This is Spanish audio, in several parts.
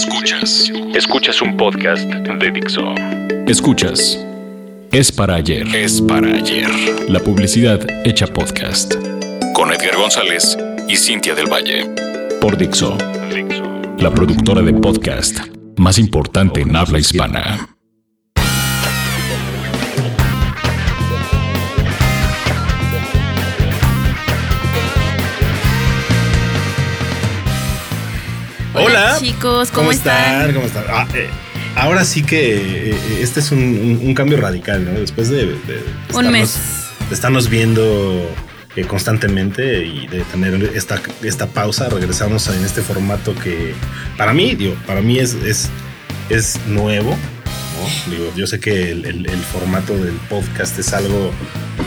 Escuchas. Escuchas un podcast de Dixo. Escuchas. Es para ayer. Es para ayer. La publicidad hecha podcast. Con Edgar González y Cintia del Valle. Por Dixo. La productora de podcast más importante en habla hispana. Hola, chicos, ¿cómo, están? ¿Cómo están? Ah, eh, ahora sí que eh, este es un, un- un cambio radical, ¿no? Después de, de- de Un mes. de estarnos viendo eh, constantemente y de tener esta, esta pausa, regresamos en este formato que para mí, digo, para mí es, es, es nuevo. ¿no? Digo, yo sé que el, el- el formato del podcast es algo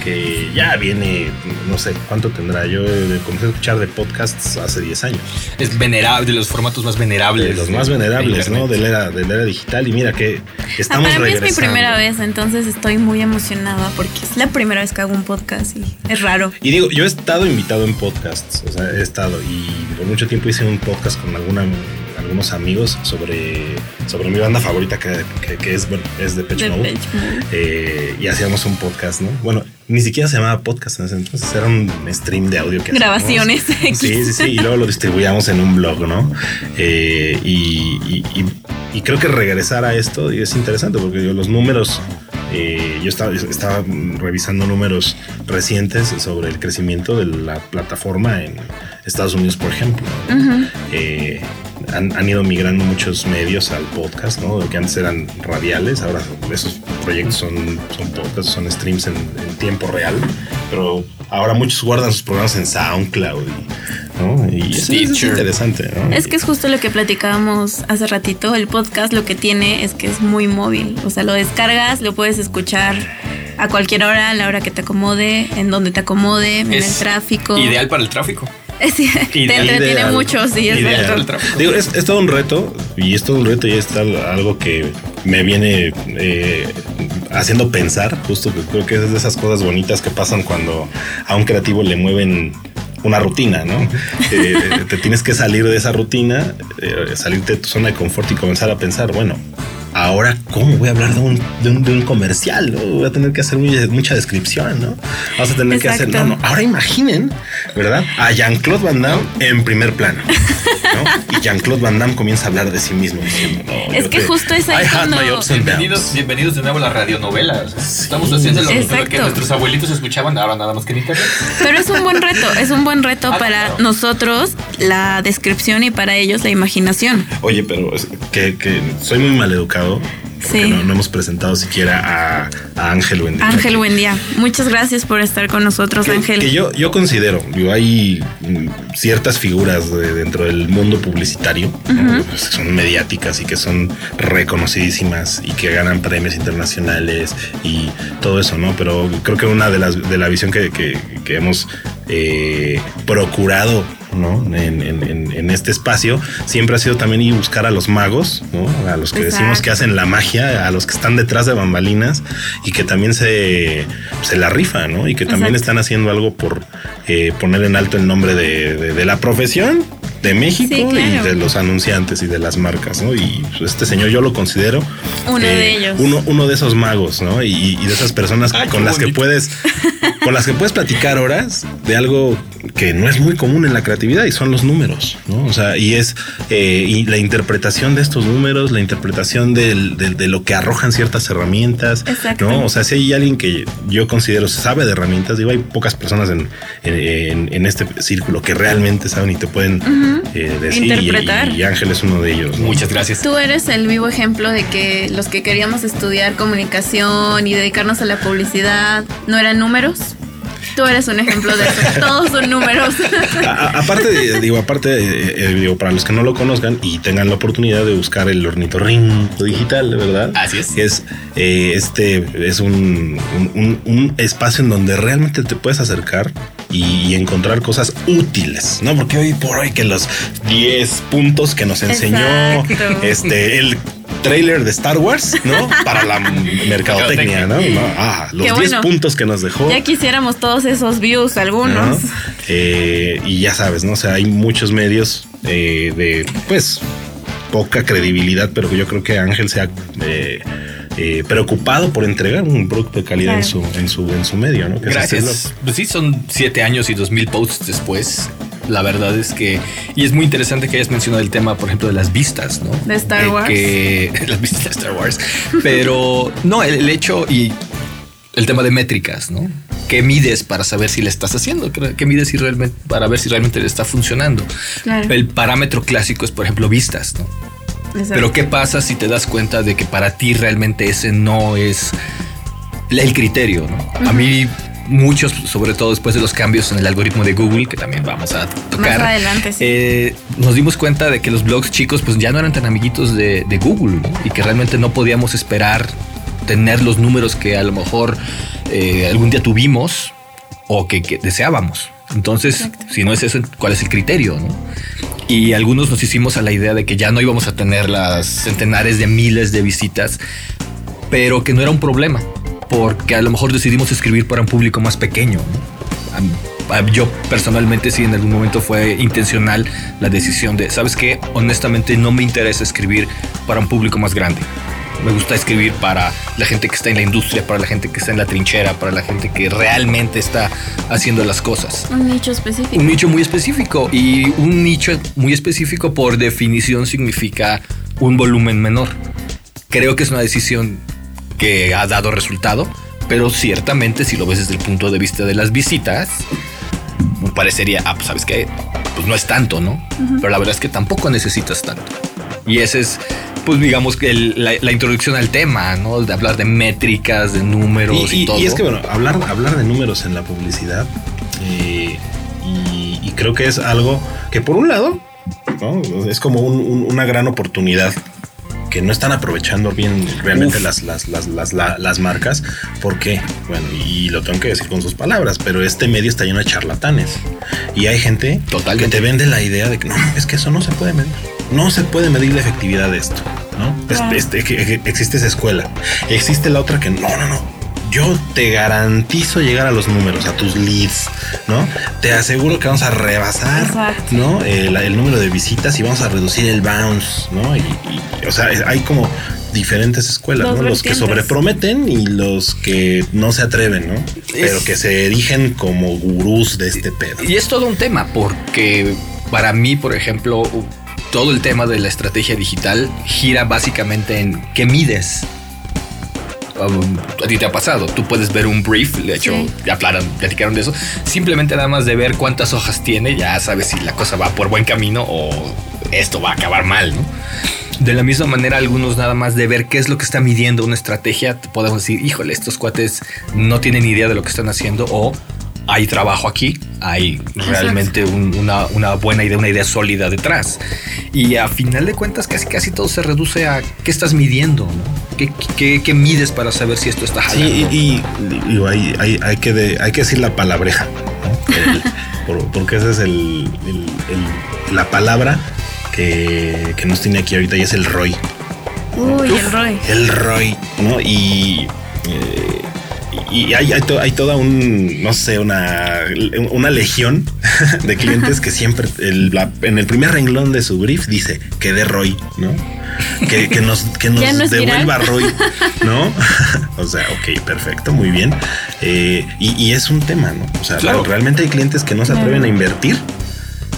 que ya viene, no sé cuánto tendrá. Yo eh, comencé a escuchar de podcasts hace 10 años. Es venerable, de los formatos más venerables. De los más venerables, ¿no? De la era, de la era digital. Y mira que Ah, estamos para mí es mi primera vez, entonces estoy muy emocionada porque es la primera vez que hago un podcast y es raro. Y digo, yo he estado invitado en podcasts, o sea, he estado y por mucho tiempo hice un podcast con alguna, algunos amigos sobre, sobre mi banda favorita que, que, que es, bueno, es de Pitch De Mode. Eh, y hacíamos un podcast, ¿no? Bueno, ni siquiera se llamaba podcast en ese entonces, era un stream de audio que. Grabaciones. Sí, sí, sí, y luego lo distribuíamos en un blog, ¿no? Eh, y, y- y- y creo que regresar a esto es interesante porque digo, los números, eh, yo estaba, estaba revisando números recientes sobre el crecimiento de la plataforma en Estados Unidos, por ejemplo. Eh, han, han ido migrando muchos medios al podcast, ¿no? Que antes eran radiales, ahora esos proyectos son, son podcasts, son streams en, en tiempo real, pero ahora muchos guardan sus programas en SoundCloud, y, ¿no? Y eso, eso es interesante, ¿no? Es que es justo lo que platicábamos hace ratito. El podcast lo que tiene es que es muy móvil. O sea, lo descargas, lo puedes escuchar a cualquier hora, a la hora que te acomode, en donde te acomode, en el tráfico. Ideal para el tráfico. Es- te entretiene Ideal. mucho, sí, es tráfico. Digo, es, es todo un reto y es todo un reto y es algo que me viene eh, haciendo pensar, justo que creo que es de esas cosas bonitas que pasan cuando a un creativo le mueven una rutina, ¿no? Eh, te tienes que salir de esa rutina, eh, salirte de tu zona de confort y comenzar a pensar, bueno, ahora cómo voy a hablar de un, de un, de un comercial, ¿no? Voy a tener que hacer muy- mucha descripción, ¿no? Vamos a tener que hacer, no, no, ahora imaginen, ¿verdad? A Jean-Claude Van Damme en primer plano, ¿no? Y Jean-Claude Van Damme comienza a hablar de sí mismo diciendo, no, Es que justo es ahí cuando- Bienvenidos, bienvenidos de nuevo a la radionovela. O sea, Estamos haciendo lo, lo que nuestros abuelitos escuchaban ahora nada más que en internet. Pero es un buen reto, es un buen reto Ah, para claro. nosotros la descripción y para ellos la imaginación. Oye, pero es que, que soy muy maleducado. Porque Sí. no, no hemos presentado siquiera a, a Ángel Buendía. Ángel, buen día. Muchas gracias por estar con nosotros, que, Ángel. que yo, yo considero, digo, hay mm, ciertas figuras de- dentro del mundo publicitario. Pues, que son mediáticas y que son reconocidísimas y que ganan premios internacionales y todo eso, ¿no? Pero creo que una de las de la visión que, que- que hemos eh, procurado ¿no? En, en- este espacio siempre ha sido también ir buscar a los magos, ¿no? a los que decimos que hacen la magia, a los que están detrás de bambalinas y que también se, se la rifan, ¿no? Y que también Exacto. están haciendo algo por eh, poner en alto el nombre de, de- de la profesión de México Sí, claro. y de los anunciantes y de las marcas, ¿no? Y pues, este señor yo lo considero eh, Uno de ellos. Uno, uno de esos magos, ¿no? Y, y de esas personas Ay, con las que puedes, con las que puedes platicar horas de algo que no es muy común en la creatividad y son los números, ¿no? O sea, y es eh, y la interpretación de estos números, la interpretación del- del- de lo que arrojan ciertas herramientas, Exacto. ¿no? O sea, si hay alguien que yo considero sabe de herramientas, digo, hay pocas personas en, en- en- en este círculo que realmente saben y te pueden eh, decir. y- Interpretar. Y, Ángel es uno de ellos. ¿no? Muchas gracias. Tú eres el vivo ejemplo de que los que queríamos estudiar comunicación y dedicarnos a la publicidad no eran números. Tú eres un ejemplo de eso. Todos son números. A- a- aparte, de- digo, aparte, eh, eh, digo, para los que no lo conozcan y tengan la oportunidad de buscar el ornitorrinco digital, de verdad. Así es. Que es, eh, este, es un, un- un- un espacio en donde realmente te puedes acercar y, y encontrar cosas útiles, ¿no? Porque hoy por hoy que los 10 puntos que nos enseñó Exacto. este, el trailer de Star Wars, ¿no? Para la mercadotecnia, ¿no? ¿no? Ah, los Qué 10 bueno. puntos que nos dejó. ya quisiéramos todos esos views, algunos. ¿no? Eh, y ya sabes, ¿no? O sea, hay muchos medios eh, de, pues, poca credibilidad, pero yo creo que Ángel se ha eh, eh, preocupado por entregar un producto de calidad en, su, en, su, en su medio, ¿no? Que Gracias. Pues sí, son siete años y dos mil posts después. La verdad es que. Y es muy interesante que hayas mencionado el tema, por ejemplo, de las vistas, ¿no? De Star Wars. Que, las vistas de Star Wars. Pero no, el, el hecho y el tema de métricas, ¿no? ¿Qué mides para saber si le estás haciendo? ¿Qué qué mides si realmente, para ver si realmente le está funcionando? Claro. El parámetro clásico es, por ejemplo, vistas, ¿no? Exacto. Pero ¿qué pasa si te das cuenta de que para ti realmente ese no es el criterio? ¿no? A mí muchos, sobre todo después de los cambios en el algoritmo de Google, que también vamos a tocar, Más adelante, sí. eh, nos dimos cuenta de que los blogs chicos pues ya no eran tan amiguitos de, de Google ¿no? y que realmente no podíamos esperar tener los números que a lo mejor eh, algún día tuvimos o que, que deseábamos. Entonces, si no es eso, ¿cuál es el criterio? no? Y algunos nos hicimos a la idea de que ya no íbamos a tener las centenares de miles de visitas, pero que no era un problema, porque a lo mejor decidimos escribir para un público más pequeño. Yo personalmente sí en algún momento fue intencional la decisión de, ¿sabes qué? Honestamente no me interesa escribir para un público más grande. Me gusta escribir para la gente que está en la industria, para la gente que está en la trinchera, para la gente que realmente está haciendo las cosas Un nicho específico. un nicho muy específico y un nicho muy específico por definición significa un volumen menor. Creo que es una decisión que ha dado resultado, pero ciertamente si lo ves desde el punto de vista de las visitas, parecería, ah, pues sabes que pues no es tanto, ¿no? Pero la verdad es que tampoco necesitas tanto. Y ese es, pues digamos que el- la, la introducción al tema, ¿no? De hablar de métricas, de números y, Y, y- todo. y es que, bueno, hablar, hablar de números en la publicidad, eh, y, y creo que es algo que, por un lado, ¿no? es como un- un- una gran oportunidad que no están aprovechando bien realmente las, las, las, las, la- las marcas. ¿Por qué? Bueno, y lo tengo que decir con sus palabras, pero este medio está lleno de charlatanes. Y hay gente Totalmente. que te vende la idea de que no, es que eso no se puede medir. No se puede medir la efectividad de esto. ¿no? Claro. este, existe esa escuela. Existe la otra que no, no, no. Yo te garantizo llegar a los números, a tus leads, ¿no? Te aseguro que vamos a rebasar, Exacto. ¿no? El, el número de visitas y vamos a reducir el bounce, ¿no? Y, y, o sea, hay como diferentes escuelas, Dos ¿no? Los que sobreprometen y los que no se atreven, ¿no? Pero que se erigen como gurús de este pedo. Y es todo un tema, porque para mí, por ejemplo, todo el tema de la estrategia digital gira básicamente en qué mides. Um, a ti te ha pasado, tú puedes ver un brief, de hecho Sí. ya hablaron, platicaron de eso, simplemente nada más de ver cuántas hojas tiene, ya sabes si la cosa va por buen camino o esto va a acabar mal, ¿no? De la misma manera, algunos nada más de ver qué es lo que está midiendo una estrategia, te podemos decir, híjole, estos cuates no tienen idea de lo que están haciendo o hay trabajo aquí, hay realmente un- una, una buena idea, una idea sólida detrás. Y a final de cuentas, casi casi todo se reduce a qué estás midiendo, ¿no? ¿Qué, qué- qué mides para saber si esto está jalando? Sí, y, hay, hay, hay que de- hay que decir la palabreja, ¿no? El- por- porque esa es el, el- el- la palabra que, que nos tiene aquí ahorita y es el ROI. Uy, el Roy. El ROI, ¿no? Y, eh, y hay, hay, to- hay toda un, no sé, una, una legión de clientes que siempre el- la- en el primer renglón de su brief dice que de ROI, ¿no? Que, que nos, que nos devuelva viral. ROI, ¿no? o sea, ok, perfecto, muy bien. Eh, y, y es un tema, ¿no? O sea, Claro. realmente hay clientes que no se atreven a invertir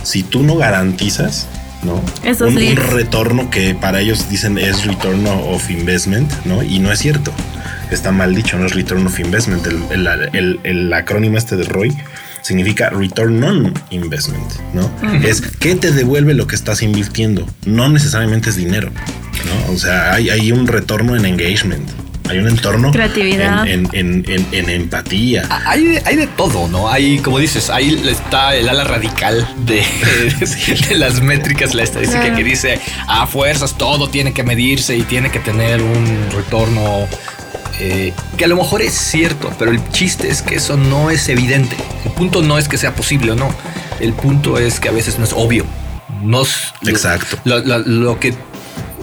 si tú no garantizas, ¿no? Esos un, un leads. retorno que para ellos dicen es return of investment, ¿no? Y no es cierto. Está mal dicho, no es return of investment. El, el- el- el acrónimo este de ROI significa return on investment, ¿no? Es que te devuelve lo que estás invirtiendo. No necesariamente es dinero, ¿no? O sea, hay, hay un retorno en engagement. Hay un entorno Creatividad. en, en- en- en- en empatía. Ah, Hay de, hay de todo, ¿no? Hay, como dices, ahí está el ala radical de, de las métricas, la estadística Claro. que dice a fuerzas todo tiene que medirse y tiene que tener un retorno eh, que a lo mejor es cierto, pero el chiste es que eso no es evidente. El punto no es que sea posible o no. El punto es que a veces no es obvio. No es- Exacto. Lo, lo- lo que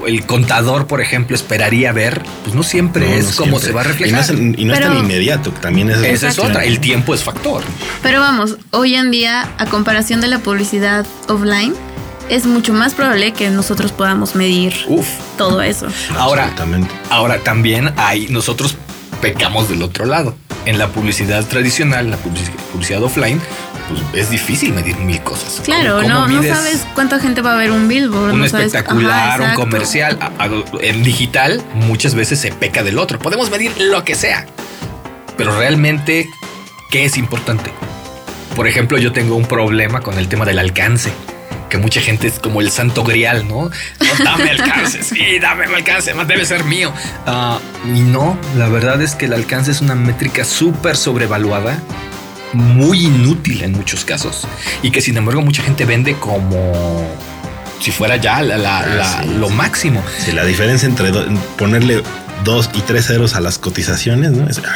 el contador, por ejemplo, esperaría ver, pues no siempre No, es no como siempre. se va a Y no reflejar. es, y no es tan inmediato, también es... Esa es otra. El tiempo es factor. Pero vamos, hoy en día, a comparación de la publicidad offline, es mucho más probable que nosotros podamos medir Uf. todo eso. Ahora, ahora también hay, nosotros pecamos del otro lado. En la publicidad tradicional, la publici- publicidad offline, pues es difícil medir mil cosas. Claro, ¿Cómo no, no sabes cuánta gente va a ver un billboard. Un no sabes- espectacular, Ajá, un comercial. En digital, muchas veces se peca del otro. Podemos medir lo que sea. Pero realmente, ¿qué es importante? Por ejemplo, yo tengo un problema con el tema del alcance. Que mucha gente es como el santo grial, ¿no? No, dame alcance, sí, dame el alcance, más debe ser mío. Ah, y no, la verdad es que el alcance es una métrica súper sobrevaluada, muy inútil en muchos casos, y que sin embargo mucha gente vende como si fuera ya la- la- Ah, la- sí, lo sí. máximo. Sí, la diferencia entre ponerle dos y tres ceros a las cotizaciones, ¿no? Es, ah,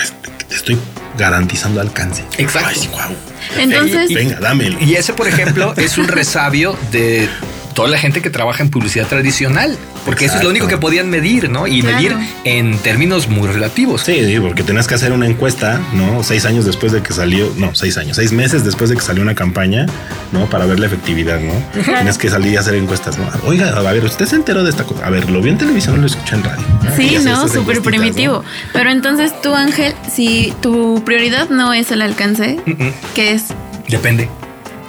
estoy garantizando alcance. Exacto. Ay. Entonces, Venga, dámelo. Y ese, por ejemplo, es un resabio de toda la gente que trabaja en publicidad tradicional, porque eso es lo único que podían medir, ¿no? Y Claro. medir en términos muy relativos. Sí, sí, porque tenías que hacer una encuesta, ¿no? Seis años después de que salió, no, seis años, seis meses después de que salió una campaña, ¿no? Para ver la efectividad, ¿no? Tienes que salir y hacer encuestas, ¿no? Oiga, a ver, ¿usted se enteró de esta cosa? A ver, ¿lo vio en televisión lo escuchó en radio? Sí, no, súper primitivo. Pero entonces tú, Ángel, si tu prioridad no es el alcance, Mm, mm. ¿qué es? Depende,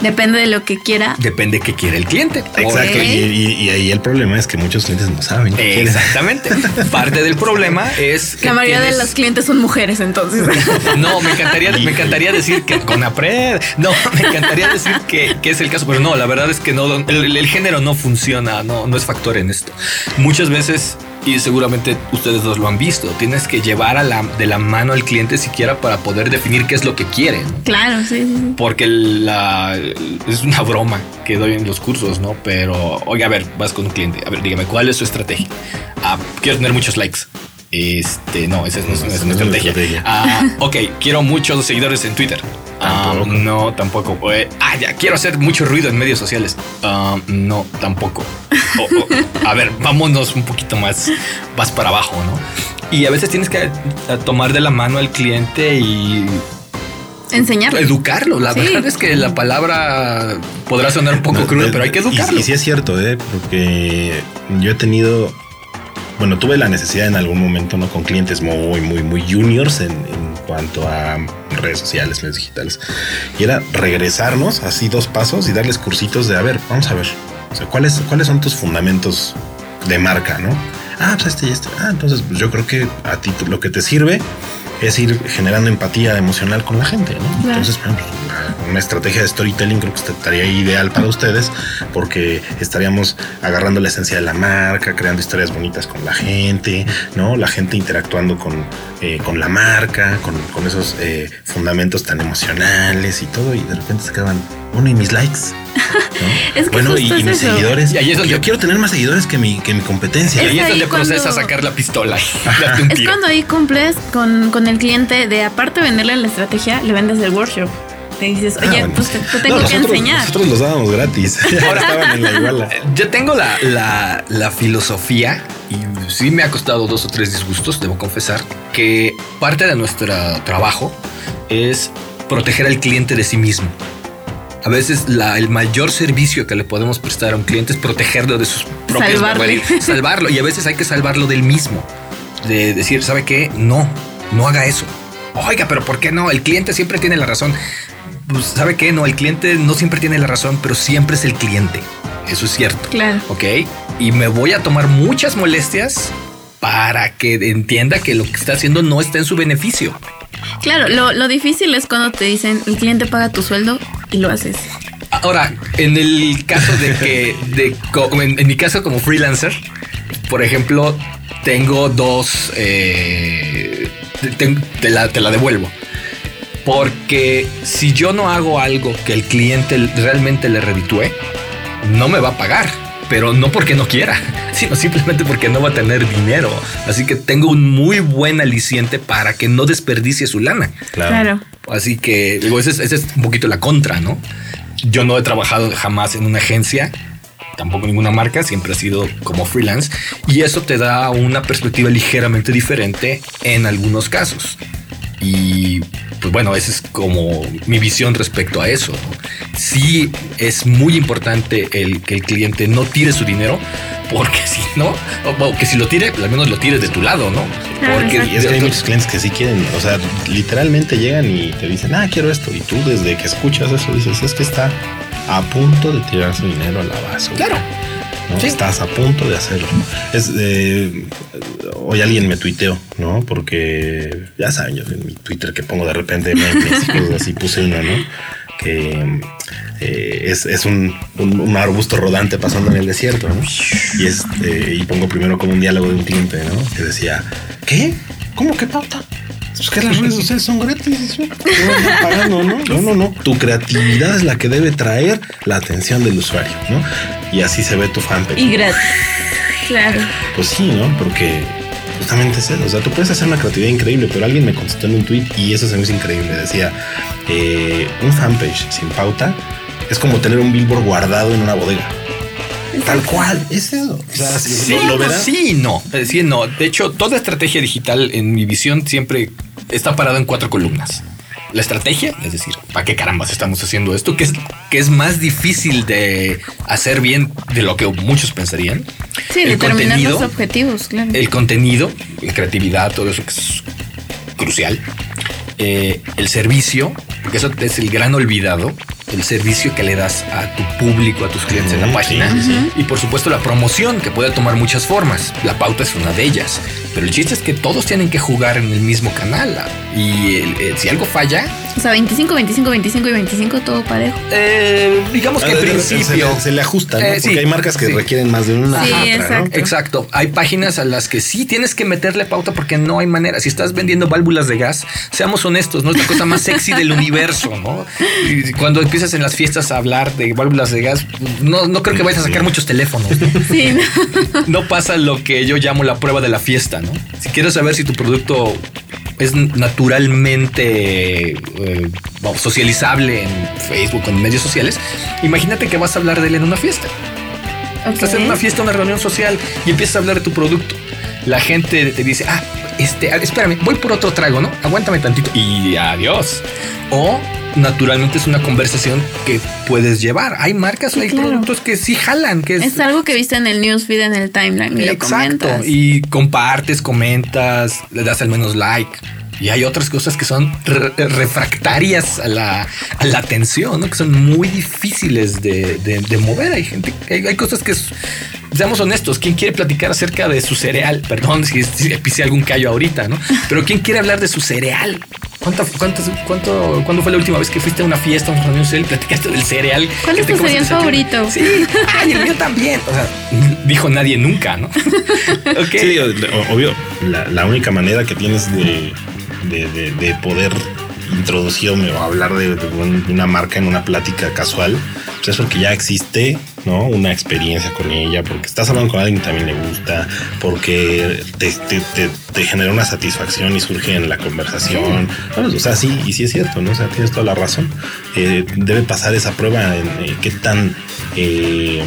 Depende de lo que quiera. depende qué quiere el cliente. Exacto, y, y- y ahí el problema es que muchos clientes no saben. qué quieren. Exactamente. Parte del problema es que La mayoría de los clientes son mujeres, entonces. No, me encantaría, me encantaría decir que con APRED. No, me encantaría decir que, que es el caso, pero no, la verdad es que no, el, el género no funciona, no, no es factor en esto. Muchas veces, y seguramente ustedes dos lo han visto, tienes que llevar a la, de la mano al cliente siquiera para poder definir qué es lo que quiere. ¿no? claro, sí. Porque la, es una broma que doy en los cursos, ¿no? Pero, oiga, a ver, vas con un cliente. A ver, dígame, ¿cuál es su estrategia? Ah, quiero tener muchos likes. Este, no, esa es, no es- estrategia. estrategia. Ah, ok, quiero muchos seguidores en Twitter. Ah, no, tampoco. Eh, ah, ya, quiero hacer mucho ruido en medios sociales. Ah, no, tampoco. A ver, vámonos un poquito más, más para abajo, ¿no? Y a veces tienes que tomar de la mano al cliente y Enseñarle. educarlo. La Sí. verdad es que la palabra podrá sonar un poco No, cruda, pero hay que y- educarlo. Y, sí es cierto, ¿eh? Porque yo he tenido, bueno, tuve la necesidad en algún momento, ¿no? Con clientes muy, muy, muy juniors en, en cuanto a redes sociales, medios digitales. Y era regresarnos así dos pasos y darles cursitos de, a ver, vamos a ver, o sea, ¿cuáles, cuáles son tus fundamentos de marca, ¿no? Ah, pues este y este. Ah, entonces pues yo creo que a ti lo que te sirve es ir generando empatía emocional con la gente, ¿no? Claro. Entonces, bueno, una- estrategia de storytelling creo que estaría ideal para ustedes porque estaríamos agarrando la esencia de la marca, creando historias bonitas con la gente, ¿no? La gente interactuando con, eh, con la marca, con, con esos eh, fundamentos tan emocionales y todo, y de repente se quedaban, bueno, y mis likes. ¿no? Es que bueno, y, mis eso. seguidores. Y ahí es donde- yo quiero tener más seguidores que mi, que mi competencia. Y ahí Es es donde cuando- procesas sacar la pistola Es cuando ahí cumples con, con el cliente de aparte de venderle la estrategia, le vendes el workshop. Te dices, Ah, oye, bueno. pues te, te tengo No, que enseñar. Nosotros los dábamos gratis. Ahora estaban en la iguala. Yo tengo la, la- la filosofía y sí me ha costado dos o tres disgustos, debo confesar, que parte de nuestro trabajo es proteger al cliente de sí mismo. A veces la- el mayor servicio que le podemos prestar a un cliente es protegerlo de sus propias barbaridades, salvarlo y a veces hay que salvarlo del mismo. De decir, ¿sabe qué? No, no haga eso. Oiga, pero ¿por qué no? El cliente siempre tiene la razón. Pues, ¿sabe qué? No, el cliente no siempre tiene la razón, pero siempre es el cliente. Eso es cierto. Claro. ¿ok? Y me voy a tomar muchas molestias para que entienda que lo que está haciendo no está en su beneficio. Claro, lo, lo difícil es cuando te dicen el cliente paga tu sueldo y lo haces. Ahora, en el caso de que, de, en, en mi caso como freelancer, por ejemplo, tengo dos, eh, te la, te la devuelvo. Porque si yo no hago algo que el cliente realmente le reditúe, no me va a pagar. Pero no porque no quiera, sino simplemente porque no va a tener dinero. Así que tengo un muy buen aliciente para que no desperdicie su lana. Claro. Así que digo, esa es, esa es un poquito la contra, ¿no? Yo no he trabajado jamás en una agencia, tampoco en ninguna marca, siempre ha sido como freelance y eso te da una perspectiva ligeramente diferente en algunos casos. Y pues bueno, esa es como mi visión respecto a eso. Sí es muy importante el que el cliente no tire su dinero, porque si no, o, que si lo tire, al menos lo tires de tu lado, ¿no? Porque y es que hay muchos clientes que sí quieren, o sea, literalmente llegan y te dicen, ah, quiero esto. Y tú desde que escuchas eso dices, es que está a punto de tirar su dinero a la base. Claro. Estás a punto de hacerlo. Es, eh, hoy alguien me tuiteó, ¿no? Porque ya saben, yo en mi Twitter que pongo de repente así puse uno, ¿no? Que eh, es, un, arbusto rodante pasando en el desierto, ¿no? Y, este, y pongo primero como un diálogo de un cliente, ¿no? Que decía, ¿qué? ¿Cómo que pauta? Pues que las redes sociales son gratis. No, no, no, no, no. Tu creatividad es la que debe traer la atención del usuario, ¿no? Y así se ve tu fanpage. Y gratis. Claro. Pues sí, ¿no? Porque justamente es eso. O sea, tú puedes hacer una creatividad increíble, pero alguien me contestó en un tweet y eso se me hizo increíble. Decía, eh, un fanpage sin pauta es como tener un billboard guardado en una bodega. Tal cual, es eso. O sea, sí, ¿lo, verás? Sí, no. Sí, no. De hecho, toda estrategia digital, en mi visión, siempre está parado en cuatro columnas. La estrategia, es decir, ¿para qué carambas estamos haciendo esto? Que es, que es más difícil de hacer bien de lo que muchos pensarían. Sí, el determinar los objetivos, claro. El contenido, la creatividad, todo eso que es crucial. Eh, el servicio, porque eso es el gran olvidado el servicio que le das a tu público, a tus clientes en la página. Y por supuesto la promoción, que puede tomar muchas formas. La pauta es una de ellas. Pero el chiste es que todos tienen que jugar en el mismo canal. Y si algo falla... O sea, 25, 25, 25 y 25, todo parejo. Eh, digamos que en principio... Se le, ajusta, ¿no? Eh, Porque hay marcas que requieren más de una. Sí, exacto. exacto. Hay páginas a las que sí tienes que meterle pauta porque no hay manera. Si estás vendiendo válvulas de gas, seamos honestos, no es la cosa más sexy del universo, ¿no? Y cuando empiezas en las fiestas a hablar de válvulas de gas, no, no creo que vayas a sacar muchos teléfonos. Sí, no. pasa lo que yo llamo la prueba de la fiesta, ¿no? Si quieres saber si tu producto es naturalmente eh, socializable en Facebook en medios sociales, imagínate que vas a hablar de él en una fiesta. Estás en una fiesta, una reunión social y empiezas a hablar de tu producto. La gente te dice, ah, este, espérame, voy por otro trago, ¿no? Aguántame tantito y adiós. O naturalmente es una conversación que puedes llevar. Hay marcas o hay productos que sí jalan. Que es, algo que viste en el newsfeed, en el timeline. Y Exacto. y compartes, comentas, le das al menos like. Y hay otras cosas que son refractarias a la, atención, ¿no? que son muy difíciles de, mover. Hay gente, hay, hay cosas que, seamos honestos, ¿quién quiere platicar acerca de su cereal? Perdón si, si pisé algún callo ahorita, ¿no? Pero ¿quién quiere hablar de su cereal? ¿Cuánto, cuánto, cuánto, ¿Cuándo fue la última vez que fuiste a una fiesta, a una reunión social y platicaste del cereal? ¿Cuál es tu cereal favorito? Sí, ay, el mío también. O sea, dijo nadie nunca, ¿no? Sí, obvio. La, única manera que tienes de, de, poder introducir o hablar de, una marca en una plática casual, pues es porque ya existe ¿no? Una experiencia con ella, porque estás hablando con alguien que también le gusta, porque te, te, genera una satisfacción y surge en la conversación. o sea, sí, y sí es cierto, ¿no? O sea, tienes toda la razón. Eh, debe pasar esa prueba en eh, qué tan eh,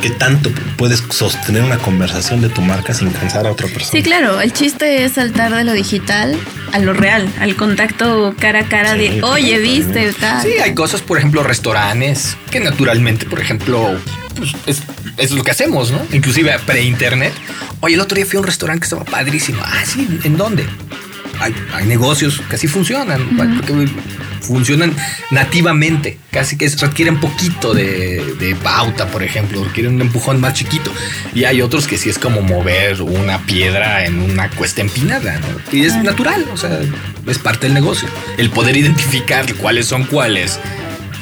qué tanto puedes sostener una conversación de tu marca sin cansar a otra persona. Sí, claro, el chiste es saltar de lo digital a lo real, al contacto cara a cara de, oye, viste, tal. Sí, hay cosas, por ejemplo, restaurantes, que naturalmente, por ejemplo, pues, es, es, lo que hacemos, ¿no? Inclusive pre-internet. Oye, el otro día fui a un restaurante que estaba padrísimo. Ah, sí, ¿en dónde? Hay, hay negocios que así funcionan funcionan nativamente, casi que requieren poquito de, pauta, por ejemplo, requieren un empujón más chiquito. Y hay otros que sí es como mover una piedra en una cuesta empinada, ¿no? Y es natural, o sea, es parte del negocio. El poder identificar cuáles son cuáles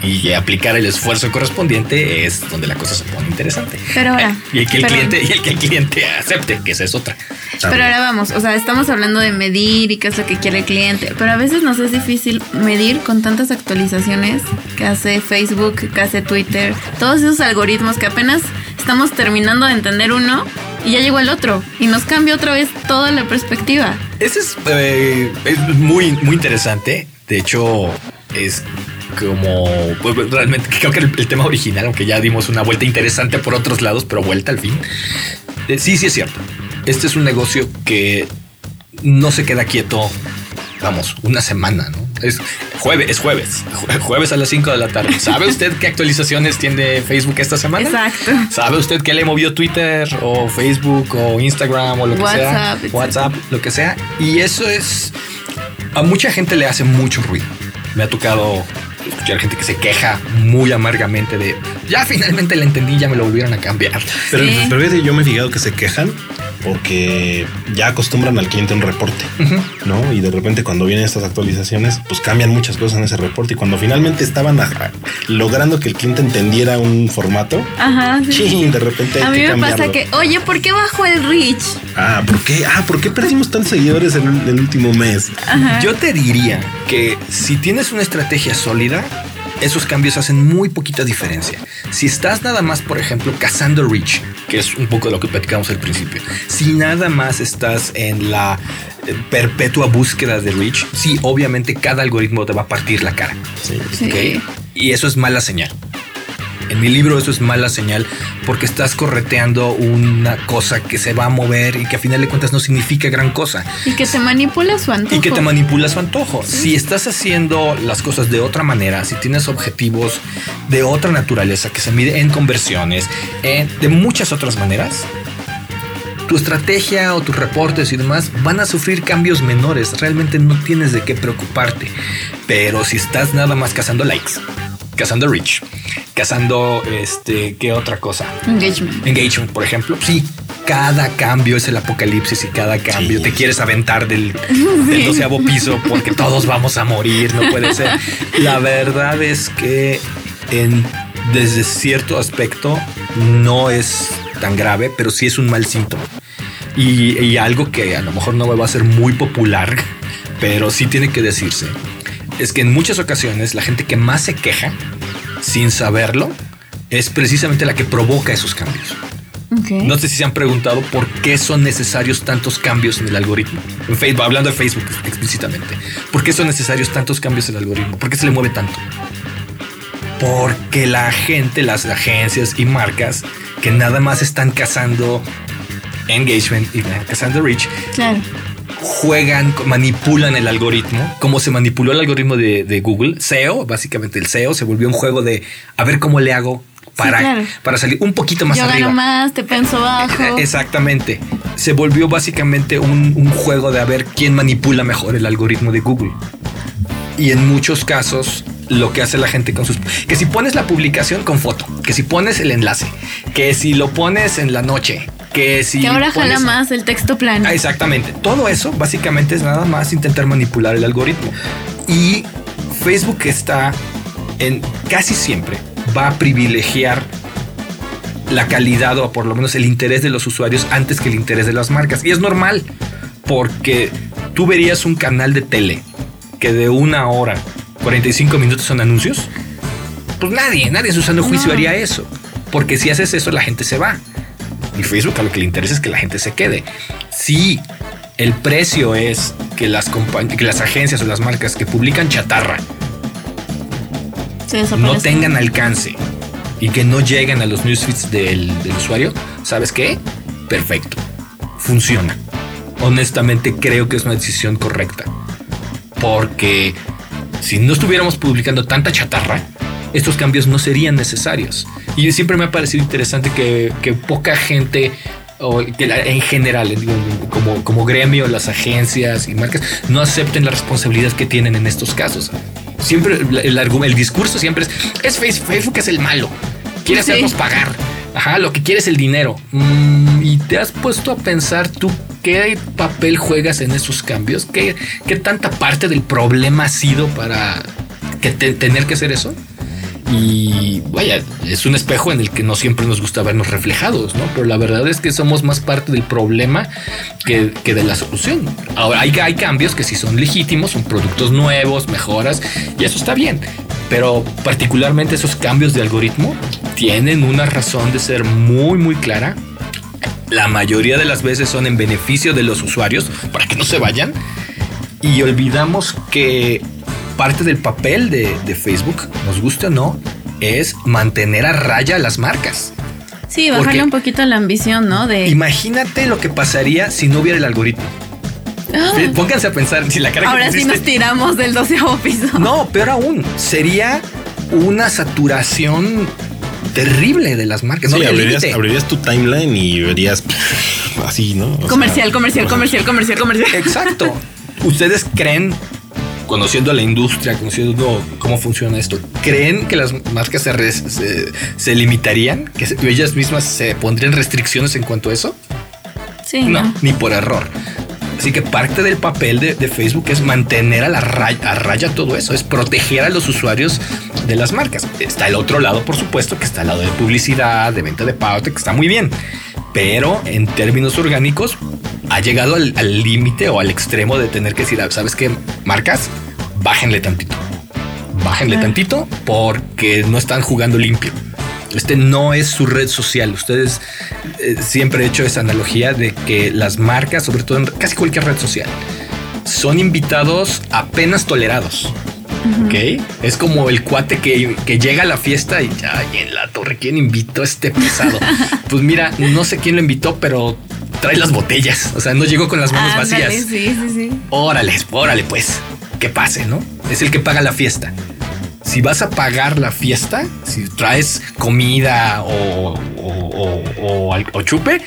y aplicar el esfuerzo correspondiente es donde la cosa se pone interesante. Pero ahora. Y el que el, cliente, y el, que el cliente acepte, que esa es otra. Pero ahora vamos, o sea, estamos hablando de medir y qué es lo que quiere el cliente, pero a veces nos es difícil medir con tantas actualizaciones que hace Facebook, que hace Twitter, todos esos algoritmos que apenas estamos terminando de entender uno y ya llegó el otro y nos cambia otra vez toda la perspectiva. Ese es, eh, es muy, muy interesante. De hecho, es como pues, realmente creo que el, tema original, aunque ya dimos una vuelta interesante por otros lados, pero vuelta al fin. Eh, sí, sí es cierto. Este es un negocio que no se queda quieto vamos, una semana, ¿no? Es jueves, es jueves, jueves a las 5 de la tarde. ¿Sabe usted qué actualizaciones tiene Facebook esta semana? Exacto. ¿Sabe usted qué le movió Twitter o Facebook o Instagram o lo que sea? WhatsApp, lo que sea. Y eso es, a mucha gente le hace mucho ruido. Me ha tocado escuchar gente que se queja muy amargamente de ya finalmente la entendí, ya me lo volvieron a cambiar. Pero, yo me he fijado que se quejan porque ya acostumbran al cliente un reporte, ¿no? Y de repente cuando vienen estas actualizaciones, pues cambian muchas cosas en ese reporte y cuando finalmente estaban logrando que el cliente entendiera un formato, Ajá, sí. de repente a mí me pasa que, oye, ¿por qué bajó el reach? Ah, ¿por qué? Ah, ¿por qué perdimos tantos seguidores en el, último mes? Yo te diría que si tienes una estrategia sólida, esos cambios hacen muy poquita diferencia. Si estás nada más, por ejemplo, cazando reach, que es un poco lo que platicamos al principio, si nada más estás en la eh, perpetua búsqueda de reach, sí, obviamente cada algoritmo te va a partir la cara. Sí. Y eso es mala señal. En mi libro eso es mala señal porque estás correteando una cosa que se va a mover y que a final de cuentas no significa gran cosa. Y que te manipula su antojo. Y que te manipula su antojo. Si estás haciendo las cosas de otra manera, si tienes objetivos de otra naturaleza que se mide en conversiones, de muchas otras maneras, tu estrategia o tus reportes y demás van a sufrir cambios menores. Realmente no tienes de qué preocuparte. Pero si estás nada más cazando likes, cazando reach, cazando este, ¿qué otra cosa? Engagement. Engagement, por ejemplo. Sí, cada cambio es el apocalipsis y cada cambio te quieres aventar del, doceavo piso porque todos vamos a morir, no puede ser. La verdad es que en, desde cierto aspecto no es tan grave, pero sí es un mal síntoma. Y, y algo que a lo mejor no va a ser muy popular, pero sí tiene que decirse, es que en muchas ocasiones la gente que más se queja sin saberlo, es precisamente la que provoca esos cambios. No sé si se han preguntado por qué son necesarios tantos cambios en el algoritmo. En Facebook, hablando de Facebook explícitamente. ¿Por qué son necesarios tantos cambios en el algoritmo? ¿Por qué se le mueve tanto? Porque la gente, las agencias y marcas que nada más están cazando engagement y cazando reach, claro juegan, manipulan el algoritmo, como se manipuló el algoritmo de, Google, SEO, básicamente el SEO se volvió un juego de a ver cómo le hago para, para salir un poquito más Yo arriba. Gano más, te pienso bajo. Exactamente. Se volvió básicamente un, un juego de a ver quién manipula mejor el algoritmo de Google. Y en muchos casos lo que hace la gente con sus... Que si pones la publicación con foto, que si pones el enlace, que si lo pones en la noche, que si... Que ahora jala más el texto plano. Ah, exactamente. Todo eso básicamente es nada más intentar manipular el algoritmo. Y Facebook está en casi siempre va a privilegiar la calidad o por lo menos el interés de los usuarios antes que el interés de las marcas. Y es normal, porque tú verías un canal de tele que de una hora, 45 minutos son anuncios. Pues nadie, nadie en su sano juicio haría eso. Porque si haces eso, la gente se va. Y Facebook a lo que le interesa es que la gente se quede. Si el precio es que las, que las agencias o las marcas que publican chatarra no tengan alcance y que no lleguen a los newsfeeds del, del usuario, ¿sabes qué? Perfecto. Funciona. Honestamente creo que es una decisión correcta. Porque si no estuviéramos publicando tanta chatarra, estos cambios no serían necesarios. Y siempre me ha parecido interesante que, poca gente o que en general, como, como gremio, las agencias y marcas, no acepten la responsabilidad que tienen en estos casos. Siempre el, el, discurso siempre es, es Facebook es el malo, quiere hacernos pagar. Ajá, lo que quiere es el dinero. Mm, y te has puesto a pensar tú qué papel juegas en esos cambios, qué, qué tanta parte del problema ha sido para que tener que hacer eso. Y vaya, es un espejo en el que no siempre nos gusta vernos reflejados, ¿no? Pero la verdad es que somos más parte del problema que, de la solución. Ahora, hay, hay cambios que sí son legítimos, son productos nuevos, mejoras, y eso está bien. Pero particularmente esos cambios de algoritmo tienen una razón de ser muy, muy clara. La mayoría de las veces son en beneficio de los usuarios para que no se vayan. Y olvidamos que parte del papel de, Facebook, nos guste o no, es mantener a raya las marcas. Sí, bajarle un poquito la ambición, ¿no? De... Imagínate lo que pasaría si no hubiera el algoritmo. Pónganse a pensar si la cara Ahora que sí pusiste- nos tiramos del doceavo piso. No, peor aún, sería una saturación terrible de las marcas. no Sí, abrirías, abrirías tu timeline y verías así, ¿no? O sea, Comercial, comercial, comercial, comercial, comercial. Exacto. ¿Ustedes creen, conociendo la industria, conociendo cómo funciona esto, creen que las marcas se, res- se, se limitarían? ¿Que ellas mismas se pondrían restricciones en cuanto a eso? Sí, No, no. ni por error. Así que parte del papel de, de Facebook es mantener a la raya, a raya todo eso, es proteger a los usuarios de las marcas. Está el otro lado, por supuesto, que está el lado de publicidad, de venta de pauta, que está muy bien. Pero en términos orgánicos, ha llegado al límite o al extremo de tener que decir, "Ah, ¿sabes qué? Marcas, bájenle tantito. Bájenle Ah. tantito porque no están jugando limpio. Este no es su red social. Ustedes eh, siempre he hecho esa analogía de que las marcas, sobre todo en casi cualquier red social, son invitados apenas tolerados. ¿Ok? Es como el cuate que, que llega a la fiesta y ay, en la torre, ¿quién invitó a este pesado? pues mira, no sé quién lo invitó, pero trae las botellas. O sea, no llegó con las manos vacías. Sí, sí, sí. Órale, órale, pues, que pase, ¿no? Es el que paga la fiesta. Si vas a pagar la fiesta, si traes comida o, o- o- chupe,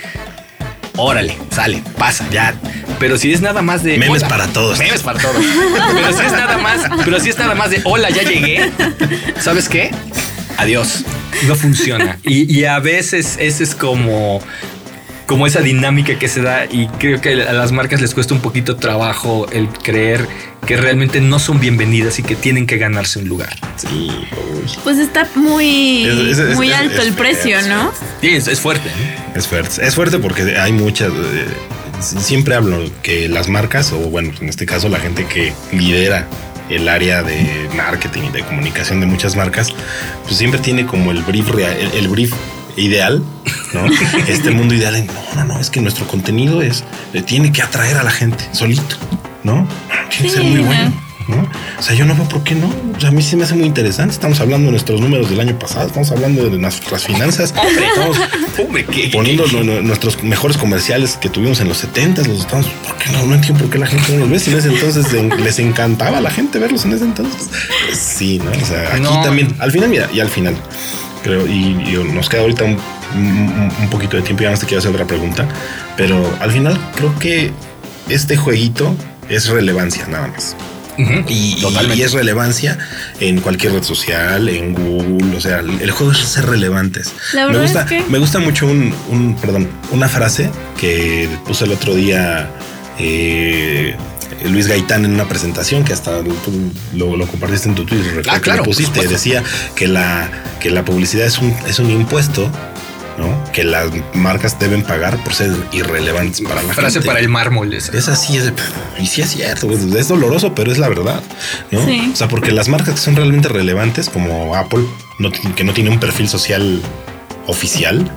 órale, sale, pasa, ya. Pero si es nada más de. Memes hola, para todos. Memes para todos. Pero si es nada más, pero si es nada más de hola, ya llegué. ¿Sabes qué? Adiós. No funciona. Y, y a veces ese es como como esa dinámica que se da y creo que a las marcas les cuesta un poquito trabajo el creer que realmente no son bienvenidas y que tienen que ganarse un lugar. Sí, uy, Pues está muy, Es- es- es- muy es- alto es el precio, es ¿no? Sí, es, es fuerte. ¿eh? es fuerte. Es fuerte porque hay muchas. eh, siempre hablo que las marcas, o bueno, en este caso la gente que lidera el área de marketing y de comunicación de muchas marcas, pues siempre tiene como el brief real, el, el brief ideal, ¿no? este mundo ideal no, no, no, es que nuestro contenido es, eh, tiene que atraer a la gente solito, ¿no? Tiene que ser muy ¿no? bueno. ¿no? O sea, yo no veo por qué no. O sea, a mí sí me hace muy interesante. Estamos hablando de nuestros números del año pasado, estamos hablando de nuestras finanzas. Estamos poniendo nu- nu- nuestros mejores comerciales que tuvimos en los 70 los estamos. ¿Por qué no? No entiendo por qué la gente no los ve. Si en ese entonces en- les encantaba a la gente verlos en ese entonces. Pues sí, ¿no? O sea, aquí No. también. Al final, mira, y al final, creo, y, y nos queda ahorita un, un- un poquito de tiempo. Ya más te quiero hacer otra pregunta. Pero al final, creo que este jueguito es relevancia, nada más. Y, y- totalmente. y es relevancia en cualquier red social, en Google, o sea, el el juego es ser relevantes. La me gusta, es que- me gusta mucho un, un- perdón, una frase que puse el otro día eh, Luis Gaitán en una presentación que hasta tú lo, lo compartiste en tu Twitter, Ah, claro, pusiste, decía que la, que la publicidad es un, es un impuesto. ¿no? Que las marcas deben pagar por ser irrelevantes para la Frase gente. para el mármol. esa. Es así, es, y sí es cierto, es, es doloroso, pero es la verdad, ¿no? Sí. O sea, porque las marcas que son realmente relevantes, como Apple, no que no tiene un perfil social oficial,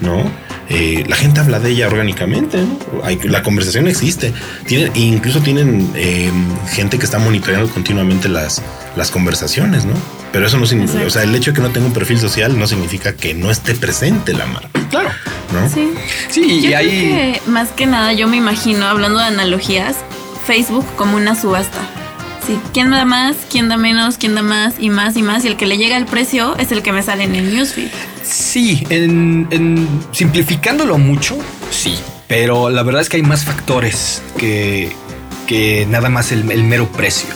¿no? Eh, la gente habla de ella orgánicamente, ¿no? Hay- la conversación existe. Tienen, incluso tienen eh, gente que está monitoreando continuamente las, las conversaciones, ¿no? Pero eso no significa, Exacto. o sea, el hecho de que no tenga un perfil social no significa que no esté presente la marca, Claro. ¿no? Sí. Sí, Yo y creo ahí. que más que nada yo me imagino, hablando de analogías, Facebook como una subasta. Sí, ¿quién da más? ¿Quién da menos? ¿Quién da más? Y más y más. Y el que le llega el precio es el que me sale en el newsfeed. Sí, en, simplificándolo mucho, sí. Pero la verdad es que hay más factores que, que nada más el, mero precio,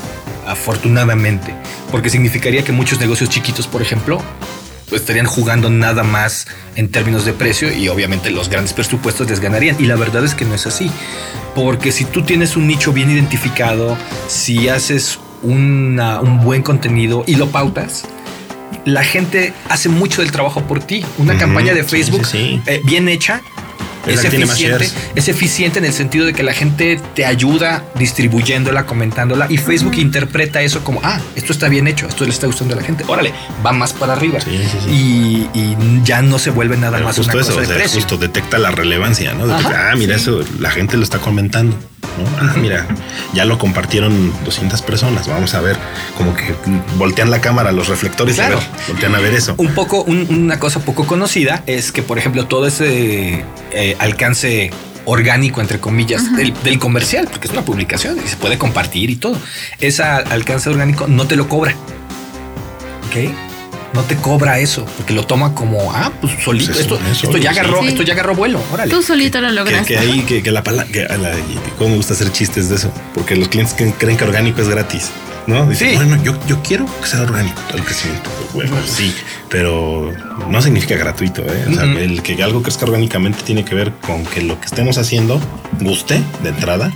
afortunadamente. Porque significaría que muchos negocios chiquitos, por ejemplo, estarían jugando nada más en términos de precio y obviamente los grandes presupuestos les ganarían. Y la verdad es que no es así. Porque si tú tienes un nicho bien identificado, si haces una- un buen contenido y lo pautas, la gente hace mucho del trabajo por ti. Una campaña de Facebook sí, sí. eh, bien hecha. Es eficiente, es eficiente en el sentido de que la gente te ayuda distribuyéndola, comentándola y Facebook interpreta eso como, ah, esto está bien hecho, esto le está gustando a la gente, órale, va más para arriba. Sí, sí, sí. Y, y ya no se vuelve nada Pero más justo una eso, cosa o sea, precio. justo detecta la relevancia, ¿no? De que, Ajá, ah, mira, eso la gente lo está comentando. ¿No? Ah, mira, ya lo compartieron 200 personas. Vamos a ver, como que voltean la cámara, los reflectores, Claro. y a ver, voltean a ver eso. Un poco, un- una cosa poco conocida es que, por ejemplo, todo ese eh, alcance orgánico, entre comillas, del, del, comercial, porque es una publicación y se puede compartir y todo. Ese alcance orgánico no te lo cobra. ¿Ok? No te cobra eso, porque lo toma como, ah, pues solito. Pues esto, ya agarró, esto ya agarró vuelo. Órale. Tú solito lo lograste. Que, ahí, que, que la palabra, que, cómo me gusta hacer chistes de eso, porque los clientes creen que orgánico es gratis. ¿no? Dice, bueno, yo, yo quiero que sea orgánico el crecimiento. Bueno, sí, pero no significa gratuito. ¿eh? O sea, el que algo crezca orgánicamente tiene que ver con que lo que estemos haciendo guste de entrada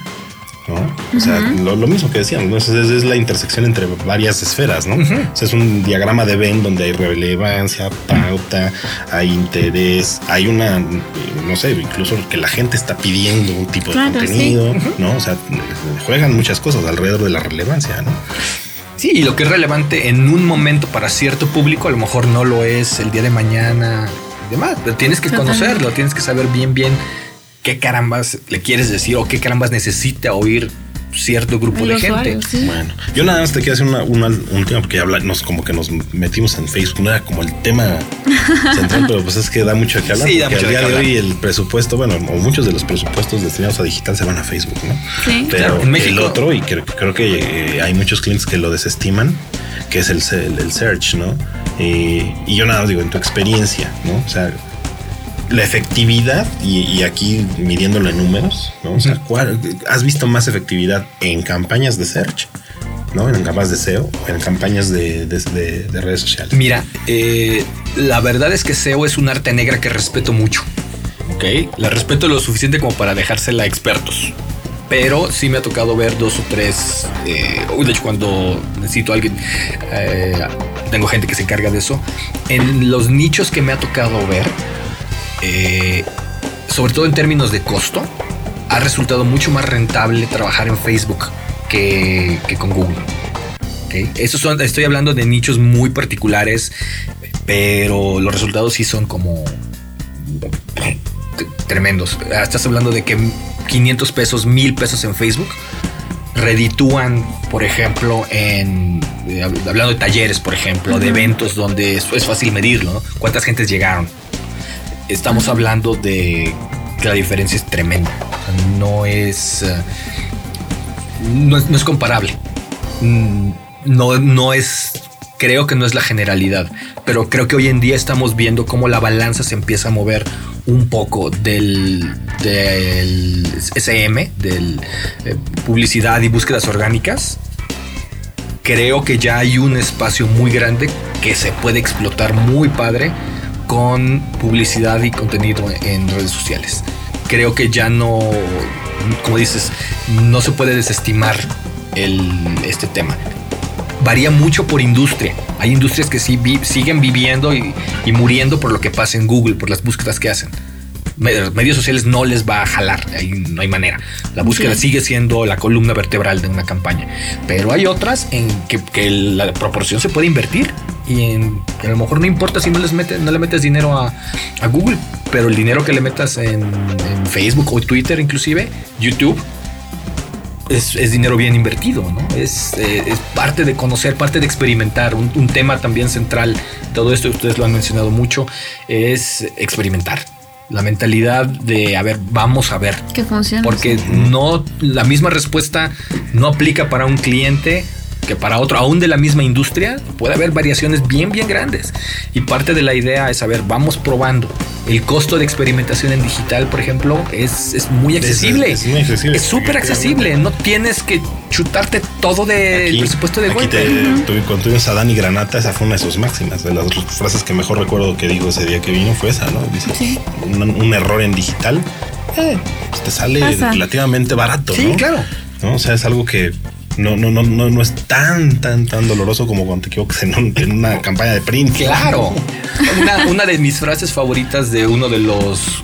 ¿no? O sea, lo, mismo que decíamos, es, la intersección entre varias esferas, ¿no? o sea, es un diagrama de Venn donde hay relevancia, pauta, hay interés, hay una, no sé, incluso que la gente está pidiendo un tipo de contenido, ¿no? O sea, juegan muchas cosas alrededor de la relevancia, ¿no? Sí, y lo que es relevante en un momento para cierto público, a lo mejor no lo es el día de mañana y demás, pero tienes que conocerlo, tienes que saber bien, bien qué carambas le quieres decir o qué carambas necesita oír cierto grupo de gente. Bueno, yo nada más te quiero hacer una, una última porque ya nos como que nos metimos en Facebook, no era como el tema central, pero pues es que da mucho que hablar. Sí, porque al día de hoy el presupuesto, bueno, o muchos de los presupuestos destinados a digital se van a Facebook, ¿no? Sí. Pero en México, el otro, y creo, creo que eh, hay muchos clientes que lo desestiman, que es el, el, search, ¿no? Eh, y yo nada más digo, en tu experiencia, ¿no? O sea, la efectividad, y, aquí midiéndolo en números, ¿no? O sea, ¿has visto más efectividad en campañas de search? ¿no? En campañas de SEO, en campañas de, redes sociales. Mira, eh, la verdad es que SEO es un arte negra que respeto mucho. ¿Ok? La respeto lo suficiente como para dejársela a expertos. Pero sí me ha tocado ver dos o tres. Eh, de hecho, cuando necesito a alguien, eh, tengo gente que se encarga de eso. En los nichos que me ha tocado ver, eh, sobre todo en términos de costo, ha resultado mucho más rentable trabajar en Facebook que, con Google. Son, estoy hablando de nichos muy particulares, pero los resultados sí son como tremendos. Estás hablando de que 500 pesos, 1000 pesos en Facebook reditúan, por ejemplo, en eh, hablando de talleres, por ejemplo, de eventos donde es, fácil medirlo, ¿Cuántas gentes llegaron? Estamos hablando de que la diferencia es tremenda. No es, eh, no es, comparable. Mm, no, no es, creo que no es la generalidad, pero creo que hoy en día estamos viendo cómo la balanza se empieza a mover un poco del, del SM, del eh, publicidad y búsquedas orgánicas. Creo que ya hay un espacio muy grande que se puede explotar muy padre con publicidad y contenido en redes sociales. Creo que ya no, como dices, no se puede desestimar el, este tema. Varía mucho por industria. Hay industrias que sí siguen viviendo y, y muriendo por lo que pasa en Google, por las búsquedas que hacen medios sociales no les va a jalar, no hay manera. La búsqueda sigue siendo la columna vertebral de una campaña, pero hay otras en que, la proporción se puede invertir y en, a lo mejor no importa si no les metes, no le metes dinero a, Google, pero el dinero que le metas en, Facebook o Twitter, inclusive YouTube, es, dinero bien invertido, ¿no? Es, eh, es, parte de conocer, parte de experimentar. Un, un, tema también central, todo esto ustedes lo han mencionado mucho, es experimentar la mentalidad de, a ver, vamos a ver. Que funciona. Porque no, la misma respuesta no aplica para un cliente que para otro, aún de la misma industria, puede haber variaciones bien, bien grandes. Y parte de la idea es, a ver, vamos probando. El costo de experimentación en digital, por ejemplo, es, muy accesible. Es, muy accesible. Es súper accesible. No tienes que chutarte todo del presupuesto de aquí te, Cuando tuvimos a Dani Granata, esa fue una de sus máximas. De las frases que mejor recuerdo que dijo ese día que vino fue esa, ¿no? Dice, un, error en digital eh, pues te sale relativamente barato. Sí, claro. ¿no? O sea, es algo que no, no, no, no, no es tan, tan, tan doloroso como cuando te equivocas en, una campaña de print. Claro. Una, una, de mis frases favoritas de uno de los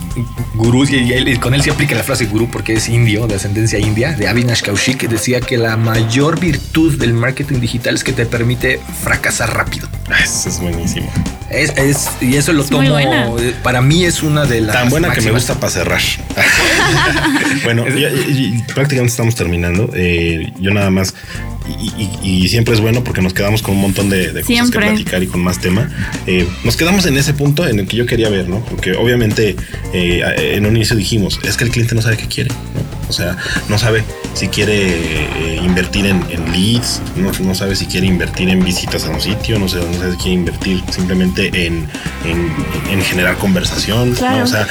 gurús, y, con él se aplica la frase gurú porque es indio, de ascendencia india, de Avinash Kaushik, decía que la mayor virtud del marketing digital es que te permite fracasar rápido. Eso es buenísimo. Es, es, y eso lo tomo. Para mí es una de las. Tan buena que me gusta para cerrar. bueno, prácticamente estamos terminando. Eh, yo nada más y, siempre es bueno porque nos quedamos con un montón de, de cosas que platicar y con más tema. Eh, nos quedamos en ese punto en el que yo quería ver, ¿no? Porque obviamente eh, en un inicio dijimos, es que el cliente no sabe qué quiere, ¿no? O sea, no sabe si quiere eh, invertir en, leads, no, sabe si quiere invertir en visitas a un sitio, no, sé, no sabe si quiere invertir simplemente en, en, generar conversación, ¿no? O sea,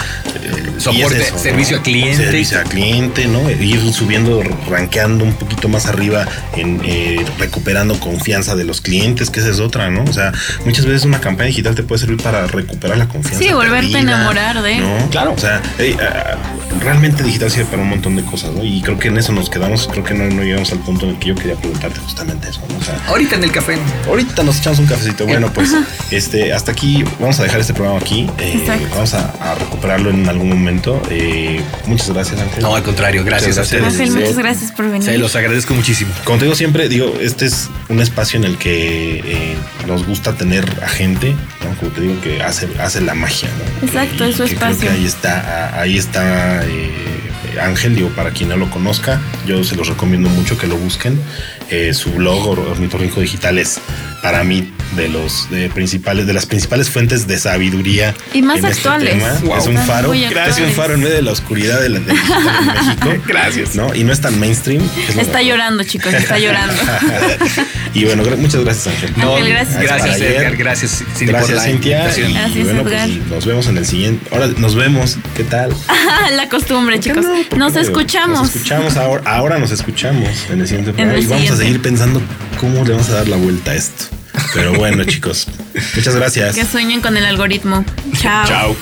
soporte, servicio a cliente. Servicio a cliente, ¿no? Ir subiendo, rankeando un poquito más arriba en eh, recuperando confianza de los clientes, que esa es otra, ¿no? O sea, muchas veces una campaña digital te puede servir para recuperar la confianza. Sí, volverte a enamorar de. ¿no? Claro. O sea, ah, realmente digital sirve para un montón de cosas, ¿no? Y creo que en eso nos quedamos, creo que no, llegamos al punto en el que yo quería preguntarte justamente eso, ¿no? O sea, ahorita en el café. Ahorita nos echamos un cafecito. Bueno, pues este, hasta aquí vamos a dejar este programa aquí. Eh, vamos a, recuperarlo en algún momento. Eh, muchas gracias, Ángel. No, al contrario, gracias a ustedes. Ángel, muchas gracias por venir. Se los agradezco muchísimo. Como te digo siempre, digo, este es un espacio en el que eh, nos gusta tener a gente, ¿no? como te digo, que hace, hace la magia. ¿no? Exacto, es su espacio. Creo que ahí está, ahí está eh, Ángel, digo, para quien no lo conozca, yo se los recomiendo mucho que lo busquen. Eh, su blog Ornitorrinco Digital es para mí de los principales de las principales fuentes de sabiduría y más este actuales. es un faro. es un faro en medio de la oscuridad de, la, de México. Gracias. No y no es tan mainstream. Está llorando chicos está llorando. Y bueno muchas gracias Ángel, gracias. gracias Edgar, gracias gracias Cintia. gracias y bueno, pues, nos vemos en el siguiente ahora nos vemos qué tal la costumbre chicos. nos escuchamos. Nos escuchamos ahora ahora nos escuchamos en el siguiente programa y vamos a seguir pensando cómo le vamos a dar la vuelta a esto pero bueno, chicos, muchas gracias. Que sueñen con el algoritmo. Chao. Chao.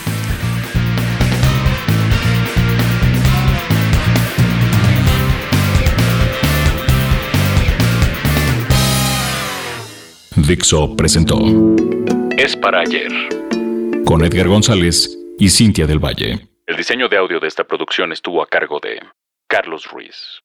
Dixo presentó Es para ayer con Edgar González y Cintia del Valle. El diseño de audio de esta producción estuvo a cargo de Carlos Ruiz.